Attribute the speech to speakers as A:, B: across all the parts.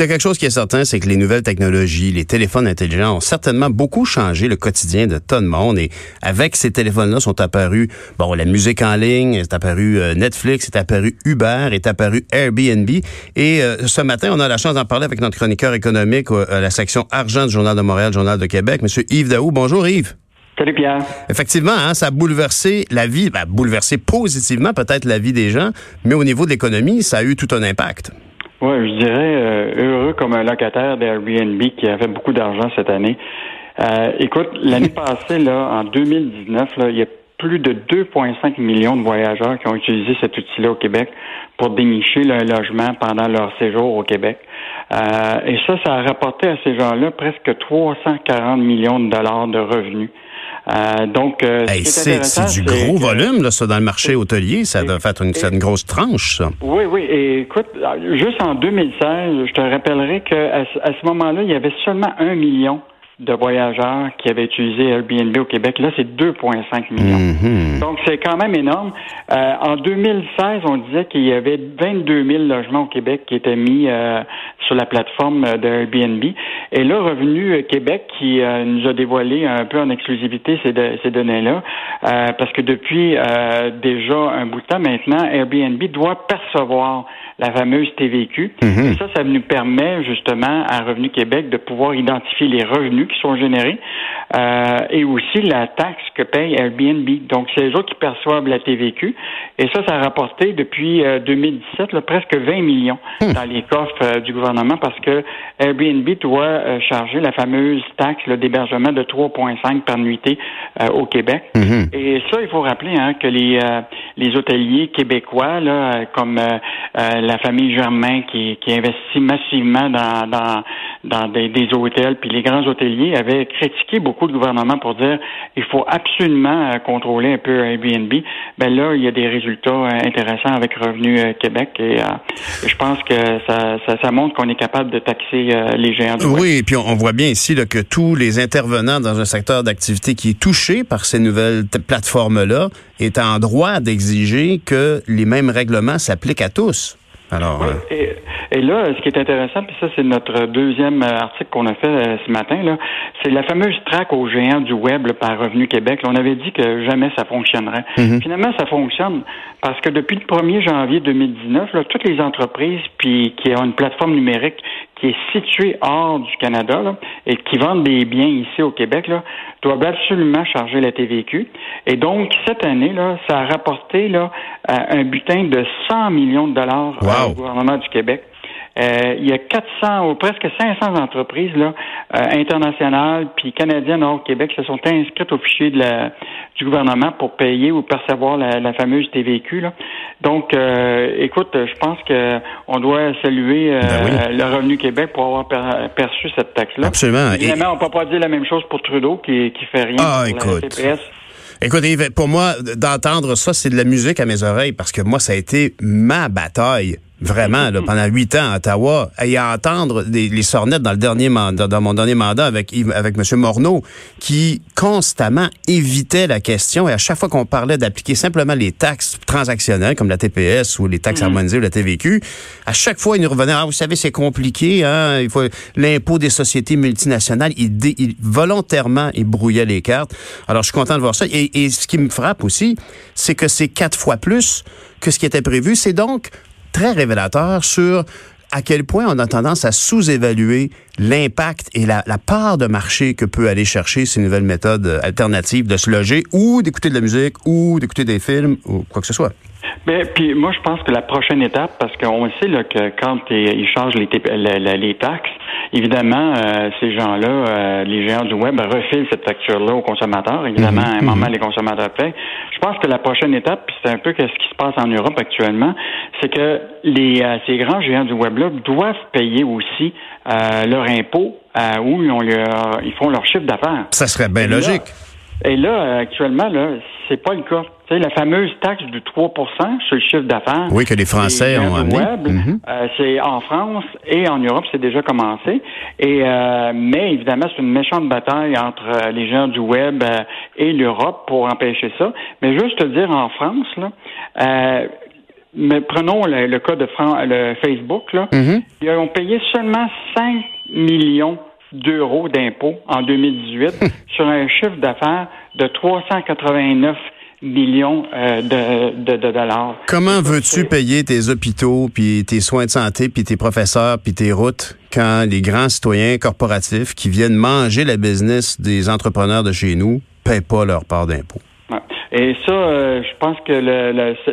A: S'il y a quelque chose qui est certain, c'est que les nouvelles technologies, les téléphones intelligents ont certainement beaucoup changé le quotidien de tonnes de monde. Et avec ces téléphones-là sont apparus, bon, la musique en ligne, est apparu euh, Netflix, est apparu Uber, est apparu Airbnb. Et euh, ce matin, on a la chance d'en parler avec notre chroniqueur économique euh, à la section argent du Journal de Montréal, Journal de Québec, Monsieur Yves Daou. Bonjour Yves.
B: Salut Pierre.
A: Effectivement, hein, ça a bouleversé la vie, ben, bouleversé positivement peut-être la vie des gens, mais au niveau de l'économie, ça a eu tout un impact.
B: Oui, je dirais euh, heureux comme un locataire d'Airbnb qui a fait beaucoup d'argent cette année. Euh, écoute, l'année passée, là, en 2019, là, il y a plus de 2,5 millions de voyageurs qui ont utilisé cet outil-là au Québec pour dénicher leur logement pendant leur séjour au Québec. Euh, et ça, ça a rapporté à ces gens-là presque 340 millions de dollars de revenus.
A: Euh, donc, euh, c'est du gros volume, là, ça, dans le marché hôtelier. Ça doit faire une, une, grosse tranche, ça.
B: Oui, oui. Et écoute, juste en 2016, je te rappellerai qu'à à ce moment-là, il y avait seulement un million de voyageurs qui avaient utilisé Airbnb au Québec. Là, c'est 2,5 millions.
A: Mhm.
B: Donc, c'est quand même énorme. Euh, en 2016, on disait qu'il y avait 22 000 logements au Québec qui étaient mis euh, sur la plateforme de Airbnb. Et là, Revenu Québec, qui euh, nous a dévoilé un peu en exclusivité ces, ces données-là, parce que depuis déjà un bout de temps maintenant, Airbnb doit percevoir la fameuse TVQ.
A: Mhm.
B: ça, ça nous permet justement à Revenu Québec de pouvoir identifier les revenus qui sont générés euh, et aussi la taxe que paye Airbnb. Donc, c'est les autres qui perçoivent la TVQ. Et ça, ça a rapporté depuis 2017 euh, presque 20 millions hmm. dans les coffres euh, du gouvernement parce que Airbnb doit charger la fameuse taxe d'hébergement de 3,5 par nuitée au Québec.
A: Hmm.
B: Et ça, il faut rappeler hein, que les, les hôteliers québécois, là, comme la famille Germain qui, qui investit massivement dans, dans, dans des, des hôtels, puis les grands hôteliers avaient critiqué beaucoup le gouvernement pour dire il faut absolument euh, contrôler un peu Airbnb. Ben là, il y a des résultats euh, intéressants avec Revenu euh, Québec et je pense que ça, ça, ça montre qu'on est capable de taxer les géants du
A: Oui, et puis on, voit bien ici là, que tous les intervenants dans un secteur d'activité qui est touché par ces nouvelles plateformes-là est en droit d'exiger que les mêmes règlements s'appliquent à tous. Alors,
B: et là, ce qui est intéressant, puis ça, c'est notre deuxième euh, article qu'on a fait euh, ce matin, là, c'est la fameuse traque aux géants du web par Revenu Québec. on avait dit que jamais ça fonctionnerait.
A: Mhm.
B: Finalement, ça fonctionne parce que depuis le 1er janvier 2019, là, toutes les entreprises puis qui ont une plateforme numérique qui est située hors du Canada là, et qui vendent des biens ici au Québec là, doivent absolument charger la TVQ. Et donc, cette année, là, ça a rapporté là, un butin de 100 millions de dollars au gouvernement du Québec. Euh, il y a 400 ou presque 500 entreprises là, euh, internationales puis canadiennes hors Québec se sont inscrites au fichier de la, du gouvernement pour payer ou percevoir la, fameuse TVQ. Là. Donc, euh, écoute, je pense que on doit saluer ben le Revenu Québec pour avoir perçu cette taxe-là.
A: Absolument.
B: Évidemment, on peut pas dire la même chose pour Trudeau qui, qui fait rien
A: ah,
B: pour
A: écoute. Écoute, pour moi, d'entendre ça, c'est de la musique à mes oreilles parce que moi, ça a été ma bataille Vraiment, là, pendant huit ans à Ottawa, et à entendre les sornettes dans le dernier mandat, dans mon dernier mandat avec avec M. Morneau, qui constamment évitait la question et à chaque fois qu'on parlait d'appliquer simplement les taxes transactionnelles comme la TPS ou les taxes mm. harmonisées ou la TVQ, à chaque fois il nous revenait ah vous savez c'est compliqué hein, il faut l'impôt des sociétés multinationales, il, volontairement il brouillait les cartes. Alors je suis content de voir ça et, et ce qui me frappe aussi, c'est que c'est quatre fois plus que ce qui était prévu. C'est donc très révélateur sur à quel point on a tendance à sous-évaluer l'impact et la, part de marché que peut aller chercher ces nouvelles méthodes alternatives de se loger ou d'écouter de la musique ou d'écouter des films ou quoi que ce soit.
B: Mais puis moi, je pense que la prochaine étape, parce qu'on sait là, que quand ils changent les, les taxes, évidemment, euh, ces gens-là, euh, les géants du web, refilent cette facture-là aux consommateurs. Évidemment, à un moment, les consommateurs payent. Je pense que la prochaine étape, puis c'est un peu ce qui se passe en Europe actuellement, c'est que les euh, ces grands géants du web-là doivent payer aussi leur impôt où ils, ont ils font leur chiffre d'affaires.
A: Ça serait bien logique.
B: Et là, actuellement, là, c'est pas le cas. Tu sais, la fameuse taxe de 3% sur le chiffre d'affaires.
A: Oui, que les Français ont amené.
B: Mhm. Euh, c'est en France et en Europe, c'est déjà commencé. Et euh, mais évidemment, c'est une méchante bataille entre euh, les gens du web et l'Europe pour empêcher ça. Mais juste te dire, en France, là, mais prenons le, cas de le Facebook, là, mhm. ils ont payé seulement 5 millions d'euros d'impôts en 2018 sur un chiffre d'affaires de 389 millions euh, de, de, dollars.
A: Comment veux-tu payer tes hôpitaux, puis tes soins de santé, puis tes professeurs, puis tes routes quand les grands citoyens corporatifs qui viennent manger la business des entrepreneurs de chez nous paient pas leur part d'impôts?
B: Et ça, euh, je pense que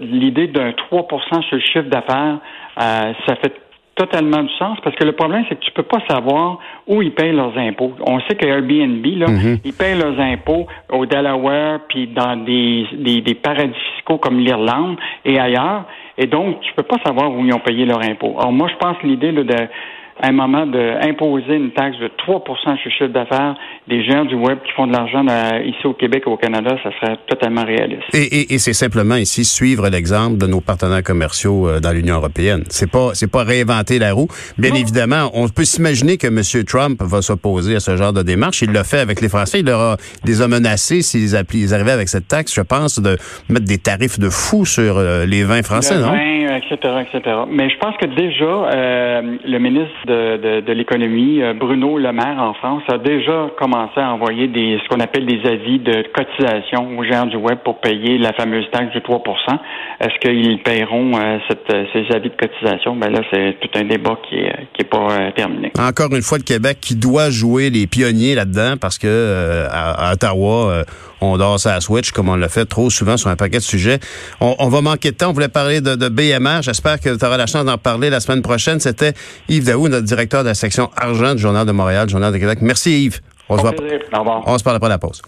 B: l'idée d'un 3% sur le chiffre d'affaires, euh, ça fait totalement du sens parce que le problème, c'est que tu peux pas savoir où ils payent leurs impôts. On sait que Airbnb, là, mhm. ils payent leurs impôts au Delaware puis dans des, des, des paradis fiscaux comme l'Irlande et ailleurs. Et donc, tu peux pas savoir où ils ont payé leurs impôts. Alors moi, je pense l'idée de à un moment d'imposer une taxe de 3 sur le chiffre d'affaires des géants du web qui font de l'argent ici au Québec et au Canada, ça serait totalement réaliste.
A: Et, c'est simplement ici suivre l'exemple de nos partenaires commerciaux euh, dans l'Union européenne. C'est pas c'est pas réinventer la roue. Bien évidemment, on peut s'imaginer que M. Trump va s'opposer à ce genre de démarche. Il l'a fait avec les Français. Il leur a, les a menacés s'ils arrivaient avec cette taxe, je pense, de mettre des tarifs de fou sur euh, les vins français, non?
B: etc., etc. Mais je pense que déjà, euh, le ministre de, de, l'économie, euh, Bruno Le Maire en France, a déjà commencé à envoyer des ce qu'on appelle des avis de cotisation aux géants du web pour payer la fameuse taxe du 3% Est-ce qu'ils paieront euh, cette, ces avis de cotisation? Ben là, c'est tout un débat qui est, qui est pas terminé.
A: Encore une fois, le Québec qui doit jouer les pionniers là-dedans parce que à, Ottawa, on dort sa Switch comme on l'a fait trop souvent sur un paquet de sujets. On, va manquer de temps. On voulait parler de, de BMR. J'espère que tu auras la chance d'en parler la semaine prochaine. C'était Yves Daou, notre directeur de la section argent du Journal de Montréal, Journal de Québec. Merci Yves.
B: On, se,
A: on se parle après la pause.